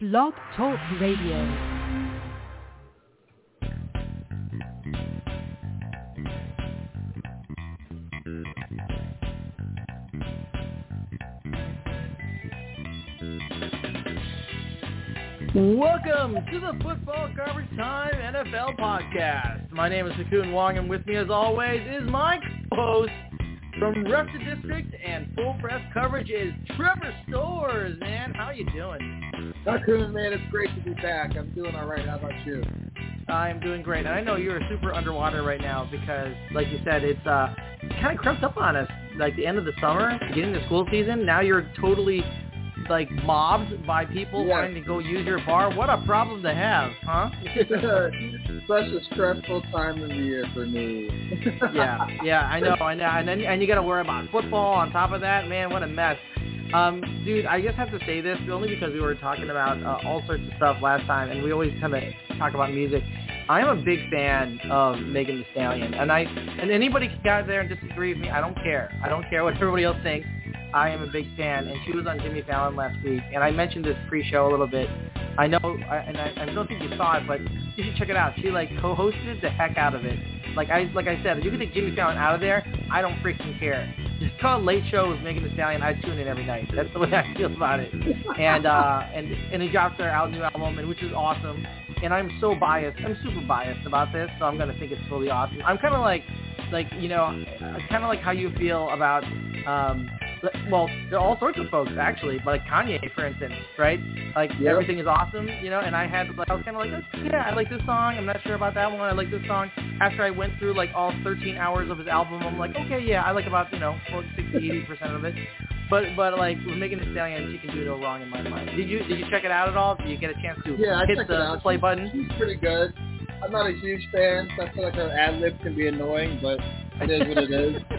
Blog Talk Radio. Welcome to the Football Garbage Time NFL Podcast. My name is Ha Kung Wong, and with me, as always, is my host from Rep the District and Full Press Coverage is Trevor Stores. Man, how you doing? Ha Kung, man, it's great to be back. I'm doing all right. How about you? I'm doing great, and I know you're super underwater right now because, like you said, it's uh, kind of crept up on us. Like the end of the summer, beginning of the school season. Now you're totally like mobbed by people Yeah. wanting to go use your bar. What a problem to have, huh? Such a stressful time of the year for me. yeah, yeah, I know, I know, and then and you got to worry about football on top of that. Man, what a mess. Um, dude, I just have to say this only because we were talking about uh, all sorts of stuff last time, and we always kind of talk about music. I am a big fan of Megan Thee Stallion, and I and anybody can get out there and disagree with me. I don't care. I don't care what everybody else thinks. I am a big fan, and she was on Jimmy Fallon last week, and I mentioned this pre-show a little bit. I know, I, and I, I don't think you saw it, but you should check it out. She like co-hosted the heck out of it. Like I like I said, if you can take Jimmy Fallon out of there, I don't freaking care. Just call Late Show with Megan Thee Stallion. I tune in every night. That's the way I feel about it. And uh, and and he dropped their out new album, and which is awesome. And I'm so biased. I'm super biased about this, so I'm gonna think it's totally awesome. I'm kind of like, like you know, kind of like how you feel about. um well, there are all sorts of folks actually, but like Kanye, for instance, right? Like Yep. everything is awesome, you know. And I had like I was kind of like, oh, yeah, I like this song. I'm not sure about that one. I like this song. After I went through like all 13 hours of his album, I'm like, okay, yeah, I like about you know 60, 80 percent of it. But but like with Megan Thee Stallion, she can do no wrong in my mind. Did you did you check it out at all? Did you get a chance to yeah, hit the play button? She's pretty good. I'm not a huge fan, so I feel like her ad lib can be annoying, but it is what it is.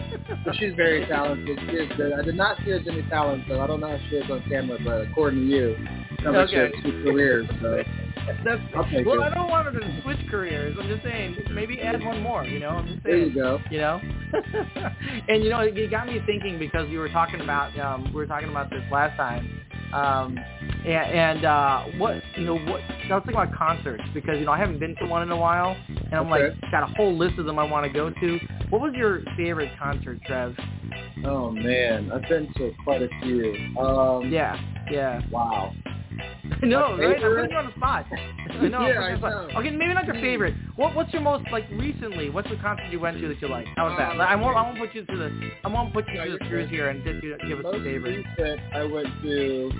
But she's very talented. She is good. I did not see her Jimmy Fallon, so I don't know how she is on camera, but according to you, sounds like she has two careers. So That's, well, it. I don't want her to switch careers. I'm just saying, maybe add one more. You know, I'm just saying. there you go. you know and you know it got me thinking because you were talking about um we were talking about this last time um and, and uh what you know what I was thinking about concerts because you know I haven't been to one in a while and I'm Okay. like got a whole list of them I want to go to what was your favorite concert Trev Oh man, I've been to quite a few. Um, yeah yeah Wow. no right I'm putting you on the spot I know, Yeah, putting you on the I know. okay maybe not your favorite what what's your most like recently what's the concert you went to that you like how was that I won't I won't put you to the I won't put you No, to the screws here and give, you, give us a favorite recent, I went to,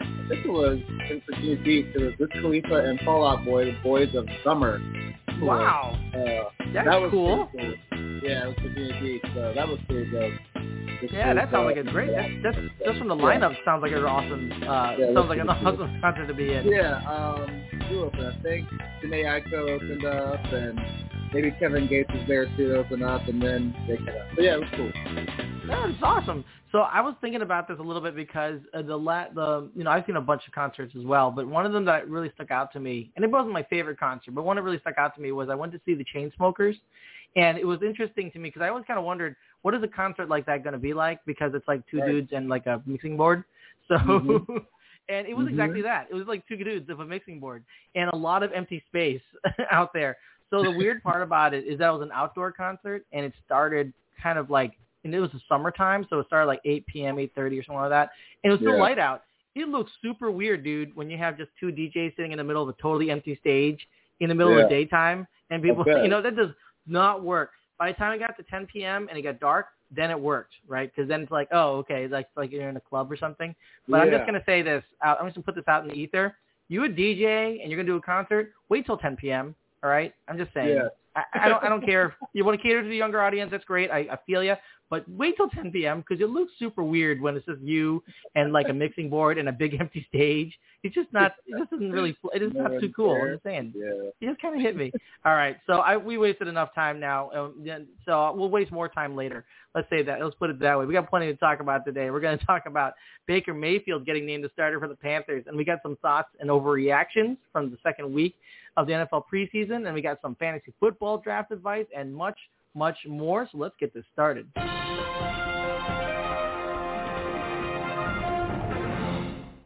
I think it was in Virginia Beach. It was Wiz Khalifa and Fall Out Boy, the Boys of Summer. Wow, Uh, that's that was cool. cool. Yeah, it was Virginia Beach, so that was pretty dope. Yeah, that sounds like a great. That's, that's just from the Yeah. lineup sounds like an awesome. Uh, Yeah, sounds like an pretty awesome concert to be in. Yeah, um, opened? I think Jhené Aiko opened up, and maybe Kevin Gates was there too to open up, and then they cut up. So yeah, it was cool. Yeah, it's awesome. So I was thinking about this a little bit because uh, the la- the you know I've seen a bunch of concerts as well, but one of them that really stuck out to me, and it wasn't my favorite concert, but one that really stuck out to me was I went to see the Chainsmokers, and it was interesting to me because I always kind of wondered what is a concert like that going to be like because it's like two Right. dudes and like a mixing board. So. Mhm. And it was Mhm. exactly that. It was like two dudes of a mixing board and a lot of empty space out there. So the weird part about it is that it was an outdoor concert and it started kind of like and it was the summertime, so it started like 8 p.m., 8:30 or something like that, and it was still Yeah. light out. It looks super weird, dude, when you have just two DJs sitting in the middle of a totally empty stage in the middle of Yeah. the daytime, and people, you know, that does not work. By the time it got to 10 p.m. and it got dark, then it worked, right? Because then it's like, oh, okay, like like you're in a club or something. But I'm just gonna say this. out- I'm just gonna put this out in the ether. You a DJ and you're gonna do a concert. Wait till 10 p.m. All right. I'm just saying. Yeah. I, I don't. I don't care. If you want to cater to the younger audience. That's great. I, I feel you. But wait till 10 p.m. because it looks super weird when it's just you and like a mixing board and a big empty stage. It's just not. It just doesn't really. It is No not too cool. I'm just saying. Yeah. You just kind of hit me. All right, so I we wasted enough time now. Um, so we'll waste more time later. Let's say that. Let's put it that way. We got plenty to talk about today. We're going to talk about Baker Mayfield getting named the starter for the Panthers, and we got some thoughts and overreactions from the second week of the NFL preseason, and we got some fantasy football draft advice and much, much more. So let's get this started.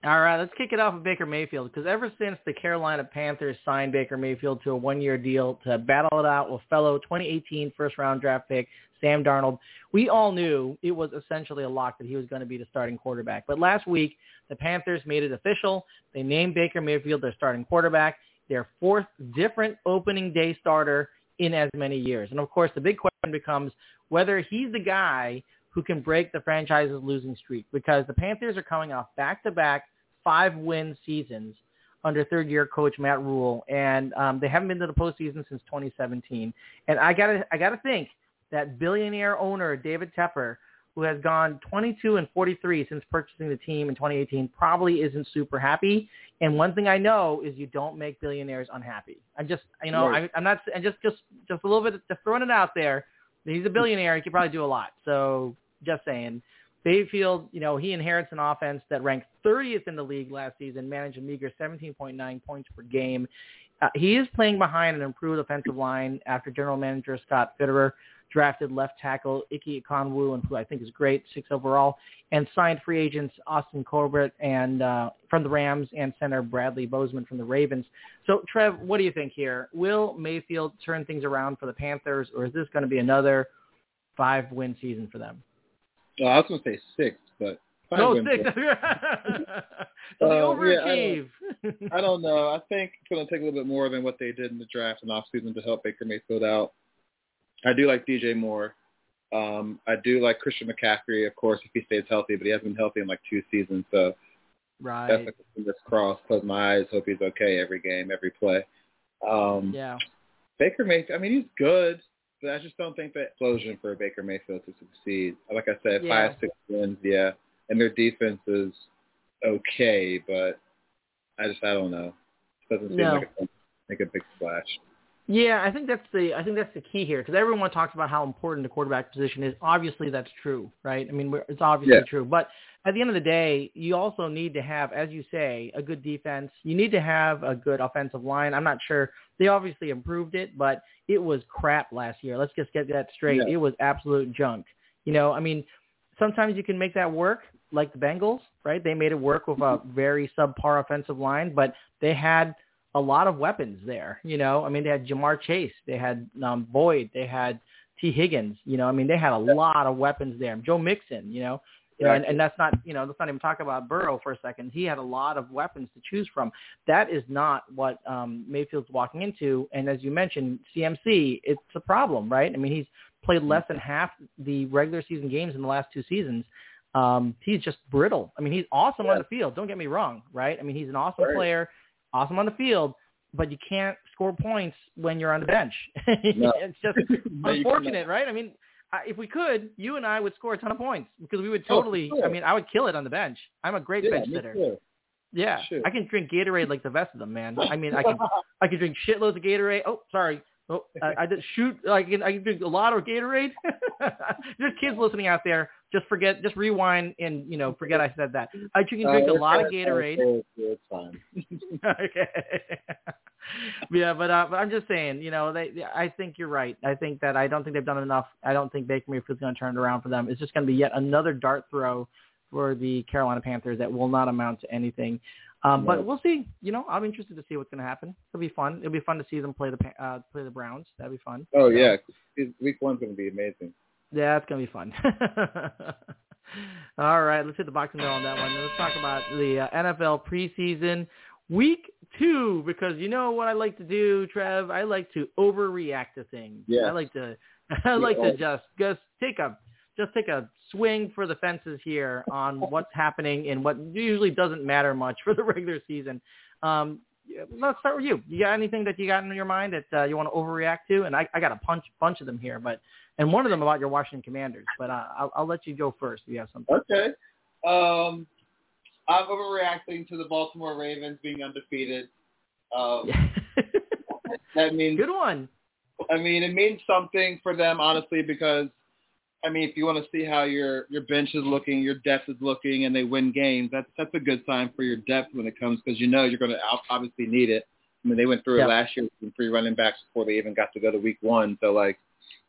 All right, let's kick it off with Baker Mayfield because ever since the Carolina Panthers signed Baker Mayfield to a one-year deal to battle it out with fellow 2018 first-round draft pick Sam Darnold, we all knew it was essentially a lock that he was going to be the starting quarterback. But last week, the Panthers made it official. They named Baker Mayfield their starting quarterback, their fourth different opening day starter in as many years. And of course, the big question becomes whether he's the guy who can break the franchise's losing streak because the Panthers are coming off back-to-back five-win seasons under third-year coach Matt Rhule, and um, they haven't been to the postseason since 2017. And I gotta, I gotta think that billionaire owner David Tepper, who has gone 22 and 43 since purchasing the team in 2018, probably isn't super happy. And one thing I know is you don't make billionaires unhappy. I'm just, you know, Right. I, I'm not, I just, just, just a little bit, just throwing it out there. He's a billionaire. He could probably do a lot. So just saying. Mayfield, you know, he inherits an offense that ranked 30th in the league last season, managed a meager 17.9 points per game. Uh, he is playing behind an improved offensive line after general manager Scott Fitterer drafted left tackle Ikem Ekwonu, and who I think is great, six overall, and signed free agents Austin Corbett and uh, from the Rams and center Bradley Bozeman from the Ravens. So, Trev, what do you think here? Will Mayfield turn things around for the Panthers, or is this going to be another five-win season for them? Well, I was going to say six, but no, six. so they Uh, yeah, I overachieve. I don't know. I think it's going to take a little bit more than what they did in the draft and offseason to help Baker Mayfield out. I do like DJ Moore. Um, I do like Christian McCaffrey, of course, if he stays healthy, but he hasn't been healthy in like two seasons, so right. that's like fingers crossed. Close my eyes, hope he's okay every game, every play. Um, Yeah. Baker Mayfield, I mean, he's good, but I just don't think that explosion for Baker Mayfield to succeed. Like I said, Yeah. five, six wins, yeah, and their defense is okay, but I just I don't know. It doesn't seem No. like it's make a big splash. Yeah, I think that's the I think that's the key here because everyone talks about how important the quarterback position is. Obviously, that's true, right? I mean, we're, it's obviously Yeah. true. But at the end of the day, you also need to have, as you say, a good defense. You need to have a good offensive line. I'm not sure they obviously improved it, but it was crap last year. Let's just get that straight. Yeah. It was absolute junk. You know, I mean, sometimes you can make that work, like the Bengals, right? They made it work with a very subpar offensive line, but they had a lot of weapons there. You know, I mean, they had Ja'Marr Chase, they had um, Boyd, they had Tee Higgins. You know, I mean, they had a lot of weapons there. Joe Mixon, you know, you know, and, and that's not, you know, let's not even talk about Burrow for a second. He had a lot of weapons to choose from. That is not what um, Mayfield's walking into. And as you mentioned, CMC, it's a problem, right? I mean, he's played less than half the regular season games in the last two seasons. Um, he's just brittle. I mean, he's awesome on the field. Don't get me wrong, right? I mean, he's an awesome Right. player, awesome on the field, but you can't score points when you're on the bench. No. it's just No, unfortunate, right? I mean, I, if we could, you and I would score a ton of points because we would Oh, totally. sure. I mean, I would kill it on the bench. I'm a great Yeah, bench sitter. too. Yeah, Sure. I can drink Gatorade like the rest of them, man. I mean, I can I can drink shitloads of Gatorade. Oh, sorry. Oh, I, I just shoot. I can I can drink a lot of Gatorade. There's kids listening out there. Just forget. Just rewind and you know forget I said that. I can drink Uh, a lot of Gatorade. It's, it's fine. okay. yeah, but uh, but I'm just saying, you know, they. I think you're right. I think that I don't think they've done enough. I don't think Baker Mayfield's going to turn it around for them. It's just going to be yet another dart throw for the Carolina Panthers that will not amount to anything. Um, But we'll see. You know, I'm interested to see what's going to happen. It'll be fun. It'll be fun to see them play the uh, play the Browns. That'd be fun. Oh So, yeah, week one's going to be amazing. yeah, it's gonna be fun. All right, let's hit the boxing bell on that one. Let's talk about the uh, NFL preseason week two because you know what I like to do, Trev. I like to overreact to things. Yeah. I like to, I like Yeah. to just just take a just take a swing for the fences here on what's happening in what usually doesn't matter much for the regular season. Um, let's start with you. You got anything that you got in your mind that uh, you want to overreact to? And I, I got a bunch bunch of them here, but and one of them about your Washington Commanders. But uh, I'll, I'll let you go first if you have something. Okay. Um, I'm overreacting to the Baltimore Ravens being undefeated. Um, that means Good one. I mean, it means something for them, honestly, because I mean, if you want to see how your your bench is looking, your depth is looking, and they win games, that's that's a good sign for your depth when it comes because you know you're going to obviously need it. I mean, they went through it last year with three running backs before they even got to go to week one, so like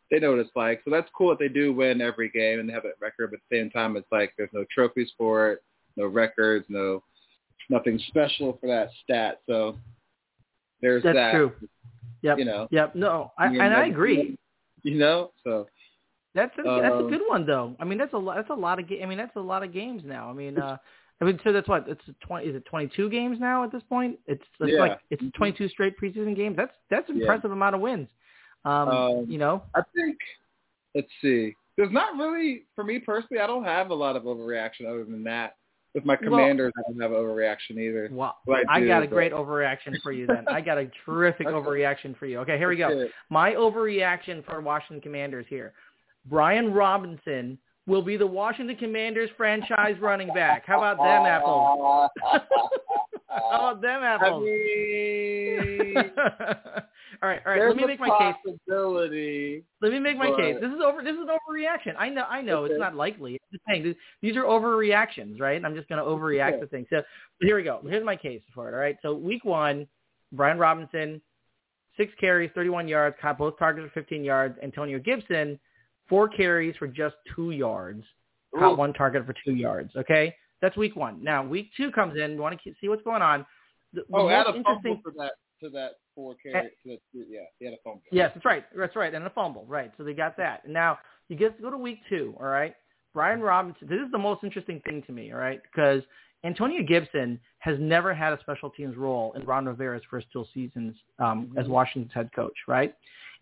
they know what it's like. So that's cool that they do win every game and they have that record. But at the same time, it's like there's no trophies for it, no records, no nothing special for that stat. So there's That's that. true. Yep. You know. Yep. No, I, and I agree. You know, so That's a, that's a good one though. I mean, that's a lot. That's a lot of. Ga- I mean, that's a lot of games now. I mean, uh, I mean, so that's what it's twenty. Is it twenty two games now at this point? It's, it's Yeah. like it's Mhm. twenty two straight preseason games. That's that's an Yeah. impressive amount of wins. Um, Um, you know, I think let's see. There's not really for me personally. I don't have a lot of overreaction other than that. With my Well- commanders, I don't have overreaction either. well, Well, I I got a but- great overreaction for you then. I got a terrific overreaction for you. Okay, here we go. My overreaction for Washington Commanders here. Brian Robinson will be the Washington Commanders franchise running back. How about them apples? How about them I apples? mean, all right, all right. Let me make my case. Let me make my case. This is over. This is an overreaction. I know. I know. Okay. It's not likely. I'm just saying these are overreactions, right? I'm just going to overreact Okay. to things. So here we go. Here's my case for it. All right. So week one, Brian Robinson, six carries, 31 yards, caught both targets for 15 yards. Antonio Gibson, four carries for just two yards, caught one target for two yards. Okay. That's week one. Now week two comes in. We want to see what's going on. The, the Oh, most add a interesting fumble for that to that four carry. To that, yeah, he had a fumble. Yes, that's right. That's right. And a fumble. Right. So they got that. And now you get to go to week two. All right. Brian Robinson. This is the most interesting thing to me. All right. Because Antonio Gibson has never had a special teams role in Ron Rivera's first two seasons um, as Washington's head coach. Right.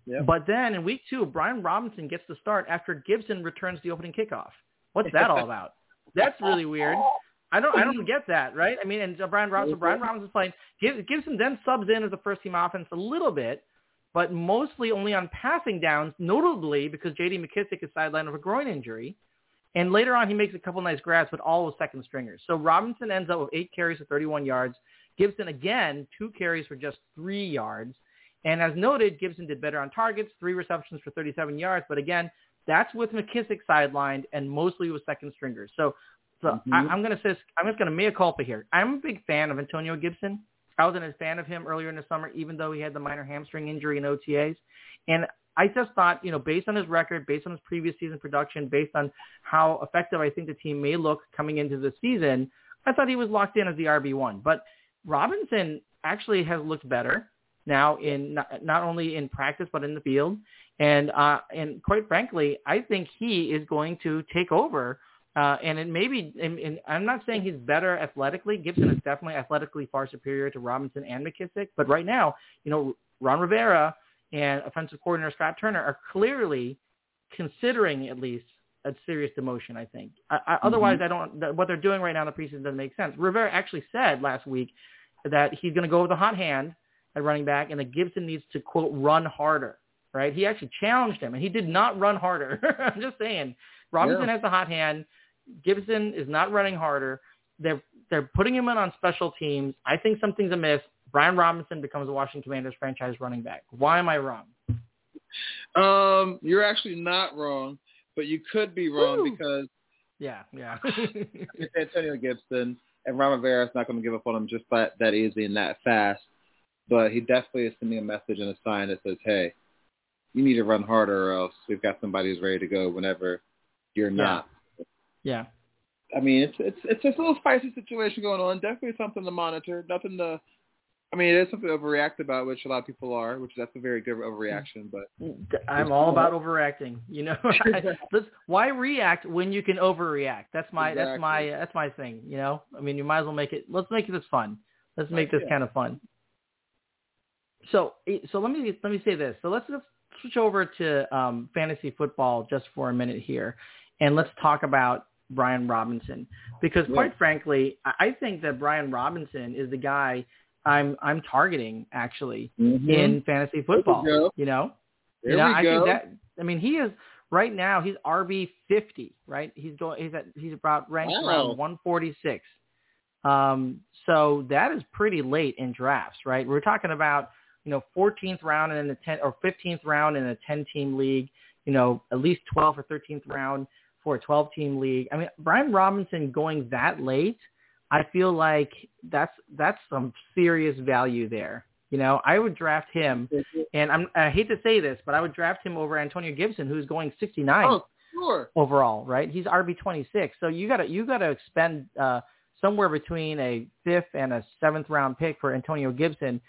Yep. But then in week two, Brian Robinson gets the start after Gibson returns the opening kickoff. What's that all about? That's really weird. I don't I don't get that, right? I mean, and Brian Robinson, so Brian mm-hmm. Robinson's playing. Gibson then subs in as the first team offense a little bit, but mostly only on passing downs, notably because J.D. McKissick is sidelined with a groin injury. And later on, he makes a couple nice grabs, but all with second stringers. So Robinson ends up with eight carries for 31 yards. Gibson, again, two carries for just three yards. And as noted, Gibson did better on targets, three receptions for 37 yards. But again, that's with McKissick sidelined and mostly with second stringers. So, so I, Mhm. I'm going to say I'm just going to mea culpa here. I'm a big fan of Antonio Gibson. I wasn't a fan of him earlier in the summer, even though he had the minor hamstring injury in OTAs. And I just thought, you know, based on his record, based on his previous season production, based on how effective I think the team may look coming into the season, I thought he was locked in as the RB1. But Robinson actually has looked better now in not, not only in practice but in the field. And uh, and quite frankly, I think he is going to take over. Uh, and it may be, and, and I'm not saying he's better athletically. Gibson is definitely athletically far superior to Robinson and McKissick. But right now, you know, Ron Rivera and offensive coordinator Scott Turner are clearly considering at least a serious demotion. I think. I, I, Otherwise, I don't. What they're doing right now in the preseason doesn't make sense. Rivera actually said last week that he's going to go with a hot hand at running back, and that Gibson needs to quote run harder. Right? He actually challenged him, and he did not run harder. I'm just saying. Robinson Yeah. has the hot hand. Gibson is not running harder. They're they're putting him in on special teams. I think something's amiss. Brian Robinson becomes a Washington Commanders franchise running back. Why am I wrong? Um, you're actually not wrong, but you could be wrong Woo. because Yeah, yeah. it's Antonio Gibson, and Ron Rivera's not going to give up on him just that that easy and that fast. But he definitely is sending a message and a sign that says, "Hey, you need to run harder, or else we've got somebody who's ready to go whenever you're not." yeah. I mean, it's it's it's just a little spicy situation going on. Definitely something to monitor. Nothing to. I mean, it is something to overreact about, which a lot of people are, which that's a very good overreaction. But mm-hmm. I'm all about overreacting. You know, why react when you can overreact? That's my that's my that's my thing. You know, I mean, you might as well make it. Let's make this fun. Let's make this Yeah. kind of fun. So eh, so let me let me say this. So let's switch over to um, fantasy football just for a minute here, and let's talk about Brian Robinson because Yeah. quite frankly, I think that Brian Robinson is the guy I'm I'm targeting actually in fantasy football. You know, there you know, I go. think that I mean he is right now he's RB fifty, right? He's going he's at he's about ranked Wow. around one forty six. Um so that is pretty late in drafts, right? We're talking about, you know, fourteenth round and in the ten or fifteenth round in a ten team league, you know, at least twelfth or thirteenth round for a twelve team league. I mean Brian Robinson going that late, I feel like that's that's some serious value there. You know, I would draft him and I'm, I hate to say this, but I would draft him over Antonio Gibson, who's going 69 oh, sure. overall, right? He's RB 26. So you gotta you gotta expend uh, somewhere between a fifth and a seventh round pick for Antonio Gibson,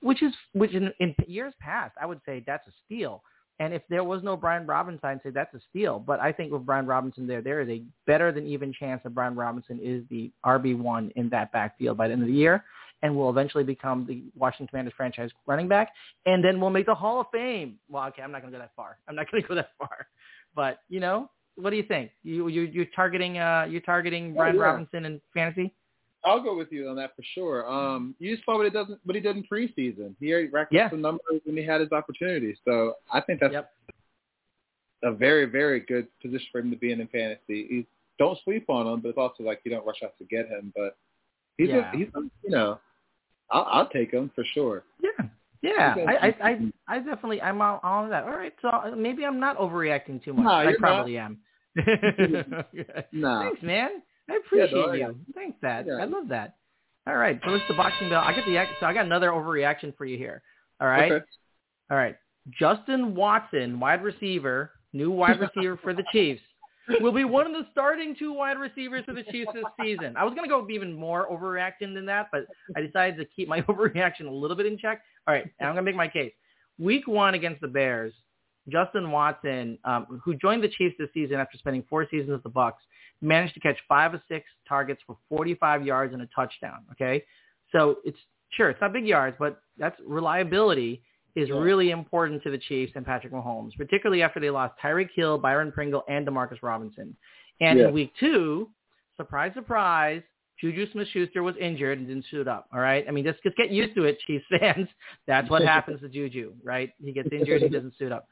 which is which in, in years past I would say that's a steal. And if there was no Brian Robinson, I'd say that's a steal. But I think with Brian Robinson there, there is a better than even chance that Brian Robinson is the RB one in that backfield by the end of the year, and will eventually become the Washington Commanders franchise running back, and then we'll make the Hall of Fame. Well, okay, I'm not going to go that far. I'm not going to go that far. But you know, what do you think? You you you're targeting uh you're targeting Brian yeah. Robinson in fantasy? I'll go with you on that for sure. Um, you just saw what he doesn't, what he did in preseason. He racked Yeah. up some numbers when he had his opportunity. So I think that's Yep. a very, very good position for him to be in in fantasy. He's, don't sleep on him, but it's also like you don't rush out to get him. But he's, Yeah. a, he's, a, you know, I'll, I'll take him for sure. Yeah. Yeah, I, I, I, I definitely, I'm on, on that. All right, so maybe I'm not overreacting too much. No, I probably am. No. Thanks, man. I appreciate no, I- you. Thanks, that. Yeah. I love that. All right, so it's the boxing bell. I get the so I got another overreaction for you here. All right, Okay. all right. Justin Watson, wide receiver, new wide receiver for the Chiefs, will be one of the starting two wide receivers for the Chiefs this season. I was gonna go even more overreacting than that, but I decided to keep my overreaction a little bit in check. All right, and I'm gonna make my case. Week one against the Bears, Justin Watson, um, who joined the Chiefs this season after spending four seasons with the Bucs, managed to catch five of six targets for 45 yards and a touchdown. Okay, so it's sure it's not big yards, but that's reliability is Yeah. really important to the Chiefs and Patrick Mahomes, particularly after they lost Tyreek Hill, Byron Pringle, and Demarcus Robinson. And Yeah. in week two, surprise, surprise, Juju Smith-Schuster was injured and didn't suit up. All right, I mean just just get used to it, Chiefs fans. That's what happens to Juju, right? He gets injured, he doesn't suit up.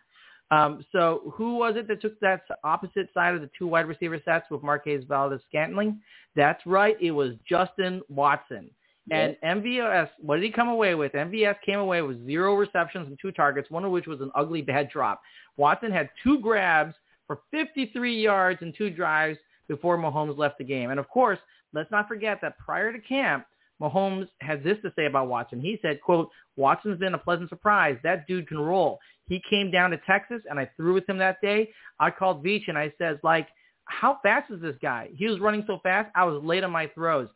Um, so who was it that took that opposite side of the two wide receiver sets with Marquez Valdes-Scantling? That's right. It was Justin Watson. And MVS, what did he come away with? MVS came away with zero receptions and two targets, one of which was an ugly bad drop. Watson had two grabs for 53 yards and two drives before Mahomes left the game. And of course, let's not forget that prior to camp, Mahomes had this to say about Watson. He said, quote, Watson's been a pleasant surprise. That dude can roll. He came down to Texas and I threw with him that day. I called Veach and I says, like, how fast is this guy? He was running so fast, I was late on my throws.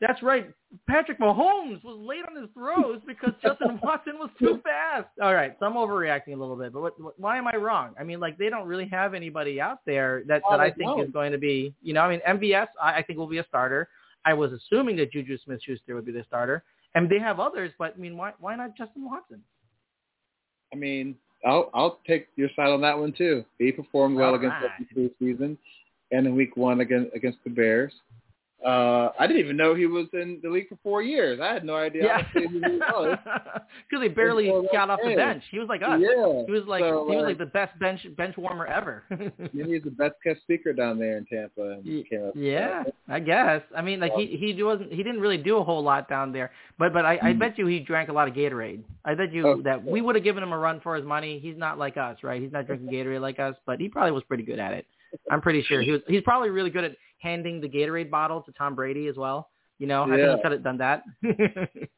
That's right. Patrick Mahomes was late on his throws because Justin Watson was too fast. All right, so I'm overreacting a little bit, but what, what, why am I wrong? I mean, like they don't really have anybody out there that, Oh, that I think don't. is going to be, you know, I mean, MVS I, I think will be a starter. I was assuming that Juju Smith-Schuster would be the starter, and they have others, but I mean, why why not Justin Watson? I mean, I'll I'll take your side on that one too. He performed well All against right. the preseason, and in week one against against the Bears. Uh, I didn't even know he was in the league for four years. I had no idea Yeah, he because he barely got off the bench. He was like us. Yeah, He was like So, he was like the best bench bench warmer ever. maybe he's the best kept speaker down there in Tampa. And Y- came up Yeah, I guess. I mean, like he he wasn't he didn't really do a whole lot down there, but but I, I bet you he drank a lot of Gatorade. I bet you Oh, that we would have given him a run for his money. He's not like us, right? He's not drinking Gatorade like us, but he probably was pretty good at it. I'm pretty sure he was. He's probably really good at handing the Gatorade bottle to Tom Brady as well. You know, I think Yeah. he could have done that.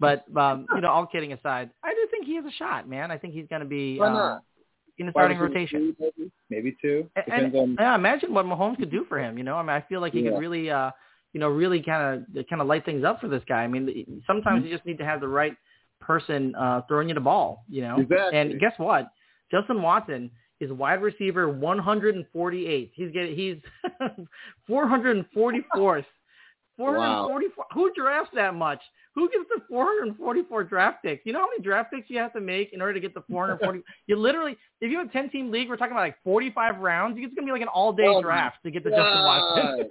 but um, you know, all kidding aside, I do think he has a shot, man. I think he's going to be uh, in the starting rotation. three, maybe, maybe two. And, Depends and on yeah, imagine what Mahomes could do for him. You know, I mean, I feel like he Yeah. could really, uh, you know, really kind of kind of light things up for this guy. I mean, Mm-hmm. sometimes you just need to have the right person uh, throwing you the ball. You know, Exactly. and guess what? Justin Watson is wide receiver 148. He's getting he's 444th. 444. Who drafts that much? Who gets the 444 draft picks? You know how many draft picks you have to make in order to get the 440? you literally, if you have a 10 team league, we're talking about like 45 rounds. It's going to be like an all day Oh, draft to get the Justin Watson.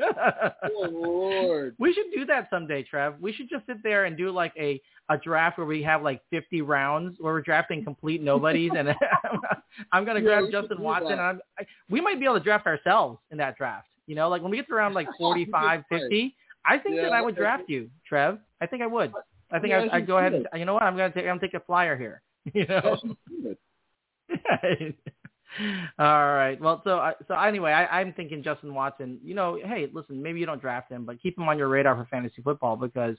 oh Lord. we should do that someday, Trev. We should just sit there and do like a, a draft where we have like 50 rounds where we're drafting complete nobodies. and I'm going to Yeah, grab Justin Watson. And I'm, I, we might be able to draft ourselves in that draft. You know, like when we get to around like 45, 50, I think Yeah, that I would draft you, Trev. I think I would. I think Yeah, I, I'd go ahead and you know what? I'm gonna take I'm gonna take a flyer here. You know. All right. Well, so I- so anyway, I, I'm thinking Justin Watson. You know, hey, listen, maybe you don't draft him, but keep him on your radar for fantasy football because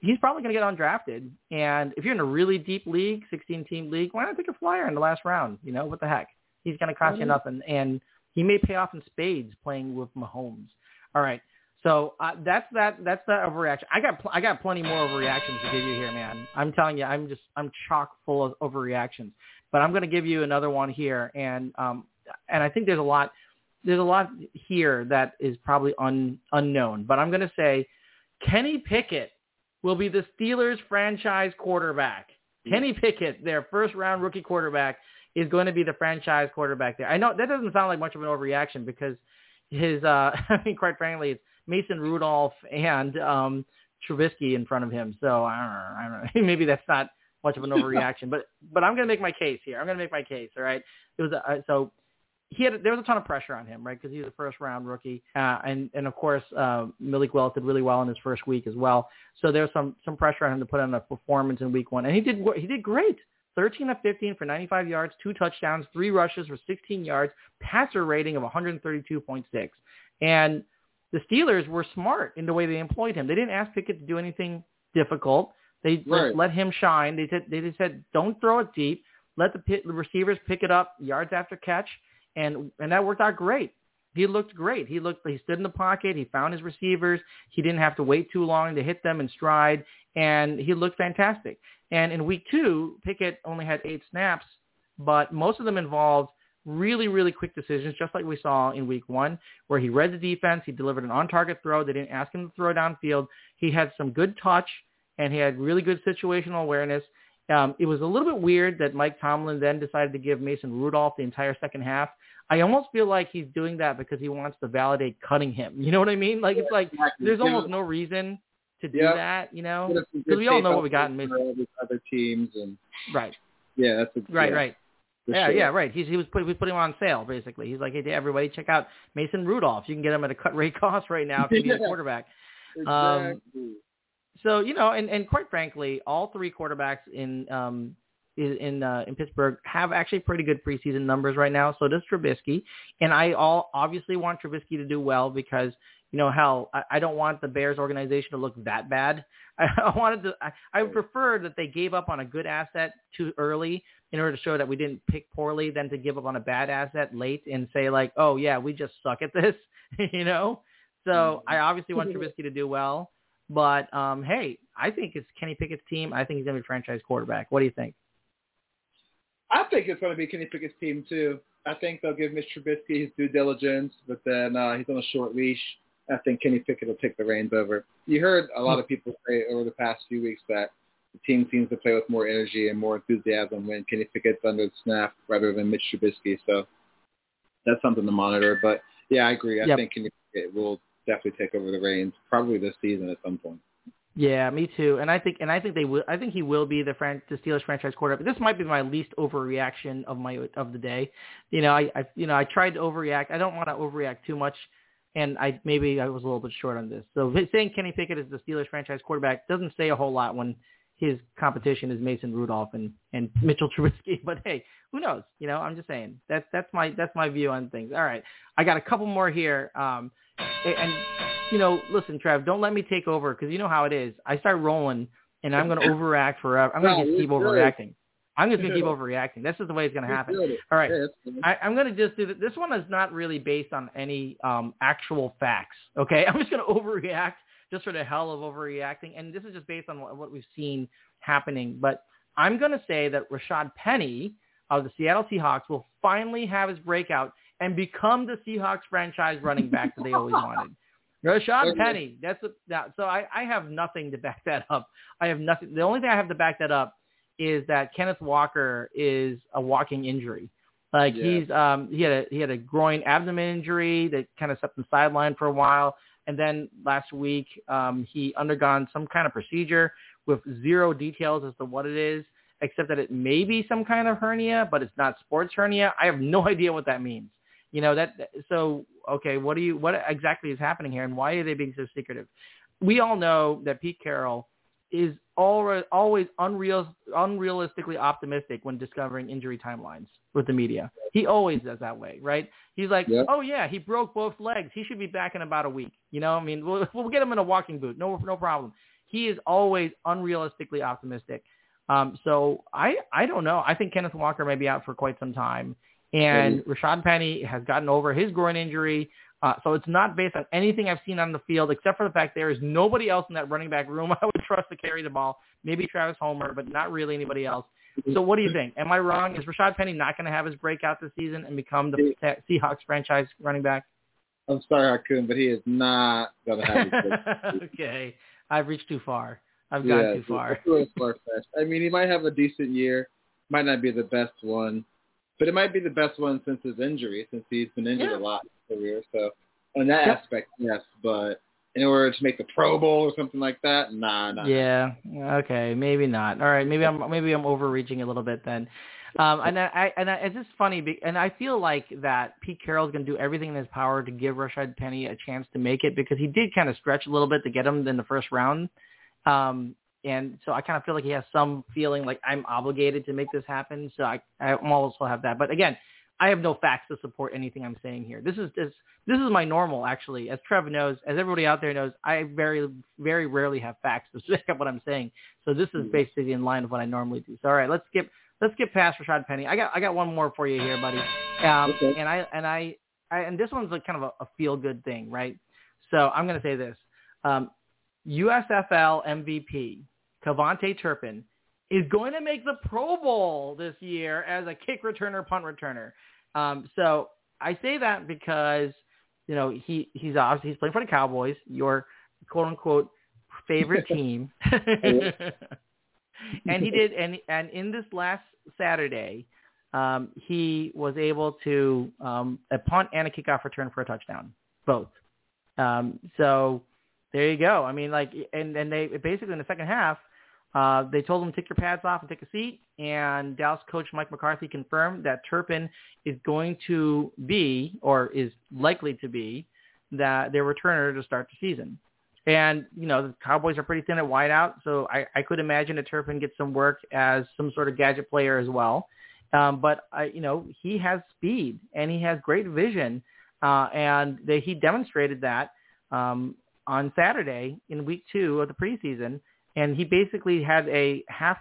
he's probably going to get undrafted. And if you're in a really deep league, 16 team league, why not take a flyer in the last round? You know, what the heck? He's going to cost you Mhm. nothing, and he may pay off in spades playing with Mahomes. All right. So uh, that's that. That's the overreaction. I got pl- I got plenty more overreactions to give you here, man. I'm telling you, I'm just I'm chock full of overreactions. But I'm going to give you another one here, and um, and I think there's a lot there's a lot here that is probably un, unknown. But I'm going to say Kenny Pickett will be the Steelers franchise quarterback. Kenny Pickett, their first round rookie quarterback, is going to be the franchise quarterback there. I know that doesn't sound like much of an overreaction because his, uh, I mean, quite frankly, it's Mason Rudolph and um, Trubisky in front of him. So I don't know. I don't know. Maybe that's not much of an overreaction, but but I'm going to make my case here. I'm going to make my case. All right. It was a, so he had there was a ton of pressure on him, right? Because he was a first round rookie, uh, and and of course uh, Malik Willis did really well in his first week as well. So there's some some pressure on him to put on a performance in week one, and he did he did great. 13 of 15 for 95 yards, two touchdowns, three rushes for 16 yards, passer rating of 132.6. And the Steelers were smart in the way they employed him. They didn't ask Pickett to do anything difficult. They Right. just let him shine. They said they just said don't throw it deep. Let the, pit, the receivers pick it up yards after catch, and and that worked out great. He looked great. He looked. He stood in the pocket. He found his receivers. He didn't have to wait too long to hit them in stride, and he looked fantastic. And in week two, Pickett only had eight snaps, but most of them involved really, really quick decisions, just like we saw in week one, where he read the defense. He delivered an on-target throw. They didn't ask him to throw downfield. He had some good touch, and he had really good situational awareness. Um, it was a little bit weird that Mike Tomlin then decided to give Mason Rudolph the entire second half. I almost feel like he's doing that because he wants to validate cutting him. You know what I mean? Like it's like there's almost no reason to do Yeah. that. You know? give us some 'Cause good we all know what we got in Mason. other teams, and Right. yeah, that's a, Right. yeah, Right. Yeah, sure. yeah, right. He's, he was put, he was putting him on sale basically. He's like, hey, everybody, check out Mason Rudolph. You can get him at a cut rate cost right now if you need a Yeah. quarterback. Um, So you know, and, and quite frankly, all three quarterbacks in um in in, uh, in Pittsburgh have actually pretty good preseason numbers right now. So does Trubisky, and I all obviously want Trubisky to do well because you know hell, I, I don't want the Bears organization to look that bad. I, I wanted to. I, I would prefer that they gave up on a good asset too early in order to show that we didn't pick poorly than to give up on a bad asset late and say like, oh yeah, we just suck at this, you know. So I obviously want Trubisky to do well. But um, hey, I think it's Kenny Pickett's team. I think he's going to be a franchise quarterback. What do you think? I think it's going to be Kenny Pickett's team too. I think they'll give Mitch Trubisky his due diligence, but then uh, he's on a short leash. I think Kenny Pickett will take the reins over. You heard a lot of people say over the past few weeks that the team seems to play with more energy and more enthusiasm when Kenny Pickett's under the snap rather than Mitch Trubisky. So that's something to monitor. But yeah, I agree. I Yep. think Kenny Pickett will definitely take over the reins probably this season at some point. Yeah, me too. And I think and I think they will. I think he will be the fran- the Steelers franchise quarterback. This might be my least overreaction of my of the day. You know, I, I you know I tried to overreact. I don't want to overreact too much, and I maybe I was a little bit short on this. So saying Kenny Pickett is the Steelers franchise quarterback doesn't say a whole lot when his competition is Mason Rudolph and and Mitchell Trubisky. But hey, who knows? You know, I'm just saying that's that's my that's my view on things. All right, I got a couple more here. Um, and you know, listen, Trev, don't let me take over because you know how it is. I start rolling, and I'm going to overreact forever. I'm going to you're keep overreacting. I'm just going to keep overreacting. This is the way it's going to happen. All right. I, I'm going to just do this. This one is not really based on any um, actual facts. Okay, I'm just going to overreact just for the hell of overreacting, and this is just based on what, we've seen happening. But I'm going to say that Rashad Penny of the Seattle Seahawks will finally have his breakout and become the Seahawks franchise running back that they always wanted. Rashad. Penny. That's a, that, so I, I have nothing to back that up. I have nothing. The only thing I have to back that up is that Kenneth Walker is a walking injury. Like Yeah. he's um he had a he had a groin abdomen injury that kind of set him sidelined for a while, and then last week um he undergone some kind of procedure with zero details as to what it is, except that it may be some kind of hernia, but it's not sports hernia. I have no idea what that means. You know that so okay, what do you what exactly is happening here and why are they being so secretive? We all know that Pete Carroll is always unreal, unrealistically optimistic when discovering injury timelines with the media. He always does that way, right? He's like, Yep. oh yeah, he broke both legs. He should be back in about a week. You know, I mean, we'll, we'll get him in a walking boot. No, no problem. He is always unrealistically optimistic. Um, so I, I don't know. I think Kenneth Walker may be out for quite some time. And Rashad Penny has gotten over his groin injury. Uh, so it's not based on anything I've seen on the field, except for the fact there is nobody else in that running back room I would trust to carry the ball. Maybe Travis Homer, but not really anybody else. So what do you think? Am I wrong? Is Rashad Penny not going to have his breakout this season and become the Seahawks franchise running back? I'm sorry, Ha Kung, but he is not going to have his Okay. I've reached too far. I've gone yeah, too far. I mean, he might have a decent year. Might not be the best one. But it might be the best one since his injury, since he's been injured Yeah. a lot career. So on that Yep. aspect, yes. But in order to make the Pro Bowl or something like that, nah, nah. Yeah. Okay. Maybe not. All right. Maybe I'm maybe I'm overreaching a little bit then. Um, and I, I and I, it's just funny, be- and I feel like that Pete Carroll's going to do everything in his power to give Rashad Penny a chance to make it because he did kind of stretch a little bit to get him in the first round. Um, and so I kind of feel like he has some feeling like I'm obligated to make this happen. So I, I also have that. But again, I have no facts to support anything I'm saying here. This is this this is my normal actually. As Trevor knows, as everybody out there knows, I very very rarely have facts to back up what I'm saying. So this is basically in line with what I normally do. So all right, let's skip let's skip past Rashad Penny. I got I got one more for you here, buddy. Um, Okay. and I and I, I and this one's like kind of a, a feel good thing, right? So I'm going to say this: um, USFL MVP KaVontae Turpin is going to make the Pro Bowl this year as a kick returner, punt returner. Um, so I say that because you know he he's obviously he's playing for the Cowboys, your quote unquote favorite team, and he did and and in this last Saturday. Um, he was able to um, a punt and a kickoff return for a touchdown, both. Um, so there you go. I mean, like, and and they basically in the second half, uh, they told him take your pads off and take a seat. And Dallas coach Mike McCarthy confirmed that Turpin is going to be, or is likely to be, that their returner to start the season. And you know the Cowboys are pretty thin at wideout, so I, I could imagine that Turpin gets some work as some sort of gadget player as well. Um, but I, you know he has speed and he has great vision, uh, and they, he demonstrated that um, on Saturday in week two of the preseason, and he basically had a half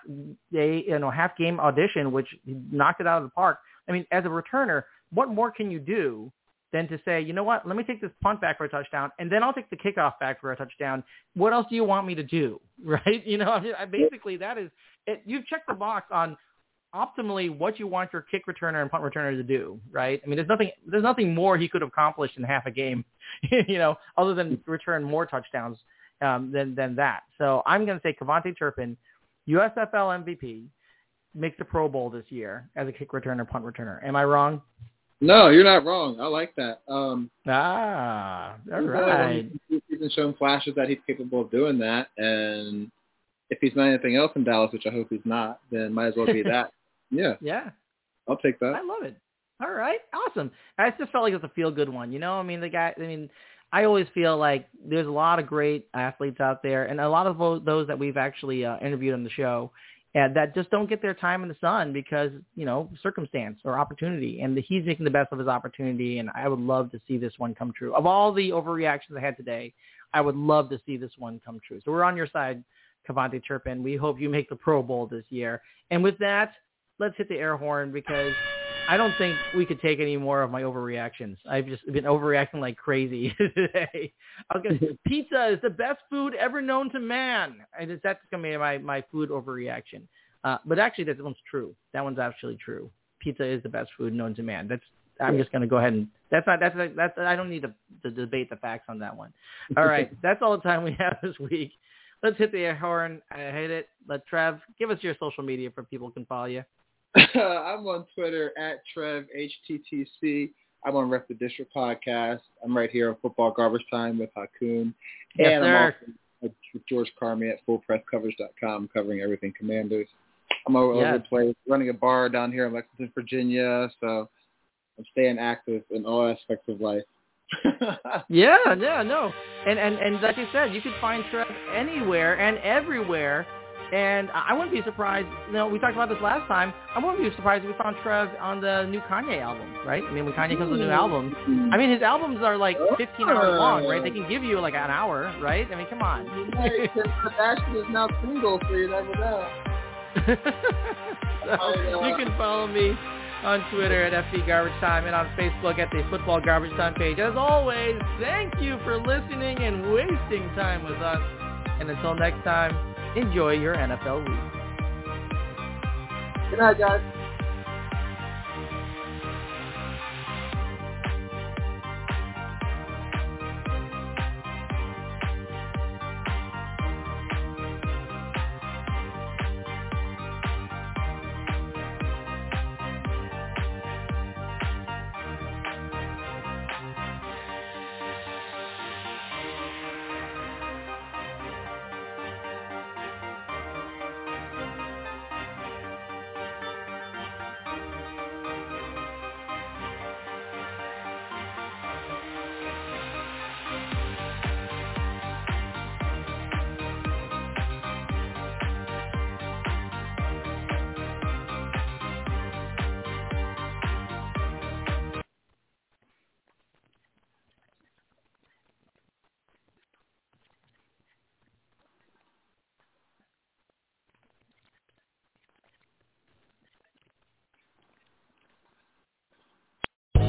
day, you know, half game audition, which knocked it out of the park. I mean, as a returner, what more can you do than to say, you know what, let me take this punt back for a touchdown, and then I'll take the kickoff back for a touchdown. What else do you want me to do, right? You know, I mean, I- basically that is it. You've checked the box on optimally what you want your kick returner and punt returner to do, right? I mean, there's nothing there's nothing more he could have accomplished in half a game, you know, other than return more touchdowns um, than than that. So I'm going to say KaVontae Turpin, USFL MVP, makes the Pro Bowl this year as a kick returner, punt returner. Am I wrong? No, you're not wrong. I like that. Um, Ah, all right. He's been showing flashes that he's capable of doing that, and if he's not anything else in Dallas, which I hope he's not, then might as well be that. Yeah, Yeah, I'll take that. I love it. All right, awesome. I just felt like it was a feel good one. You know, I mean, the guy. I mean, I always feel like there's a lot of great athletes out there, and a lot of those that we've actually uh, interviewed on the show, and that just don't get their time in the sun because you know circumstance or opportunity, and he's making the best of his opportunity. And I would love to see this one come true. Of all the overreactions I had today, I would love to see this one come true. So we're on your side, KaVontae Turpin. We hope you make the Pro Bowl this year. And with that, let's hit the air horn because I don't think we could take any more of my overreactions. I've just been overreacting like crazy today. Gonna, pizza is the best food ever known to man. I just, that's going to be my, my food overreaction. Uh, but actually, that one's true. That one's actually true. Pizza is the best food known to man. That's I'm just going to go ahead and that's not that's that's I don't need to, to debate the facts on that one. All right, that's all the time we have this week. Let's hit the air horn. I hate it. Let Trev give us your social media for people can follow you. I'm on Twitter at Trev HTTC. I'm on Rep the District podcast. I'm right here on Football Garbage Time with Ha Kung. Yes, and sir. I'm also with George Carmi at FullPressCoverage.com covering everything Commanders. I'm all over Yes. the place, running a bar down here in Lexington, Virginia. So I'm staying active in all aspects of life. Yeah, yeah, no. And and and like I said, you could find Trev anywhere and everywhere. And I I wouldn't be surprised. You know, we talked about this last time. I wouldn't be surprised if we found Trev on the new Kanye album, right? I mean, when Kanye comes with a new album, I mean, his albums are like 15 hours long, right? They can give you like an hour, right? I mean, come on. Kardashian is now single, so you never know. so you can follow me on Twitter at FB Garbage Time, and on Facebook at the Football Garbage Time page. As always, thank you for listening and wasting time with us. And until next time, enjoy your NFL week. Good night, guys.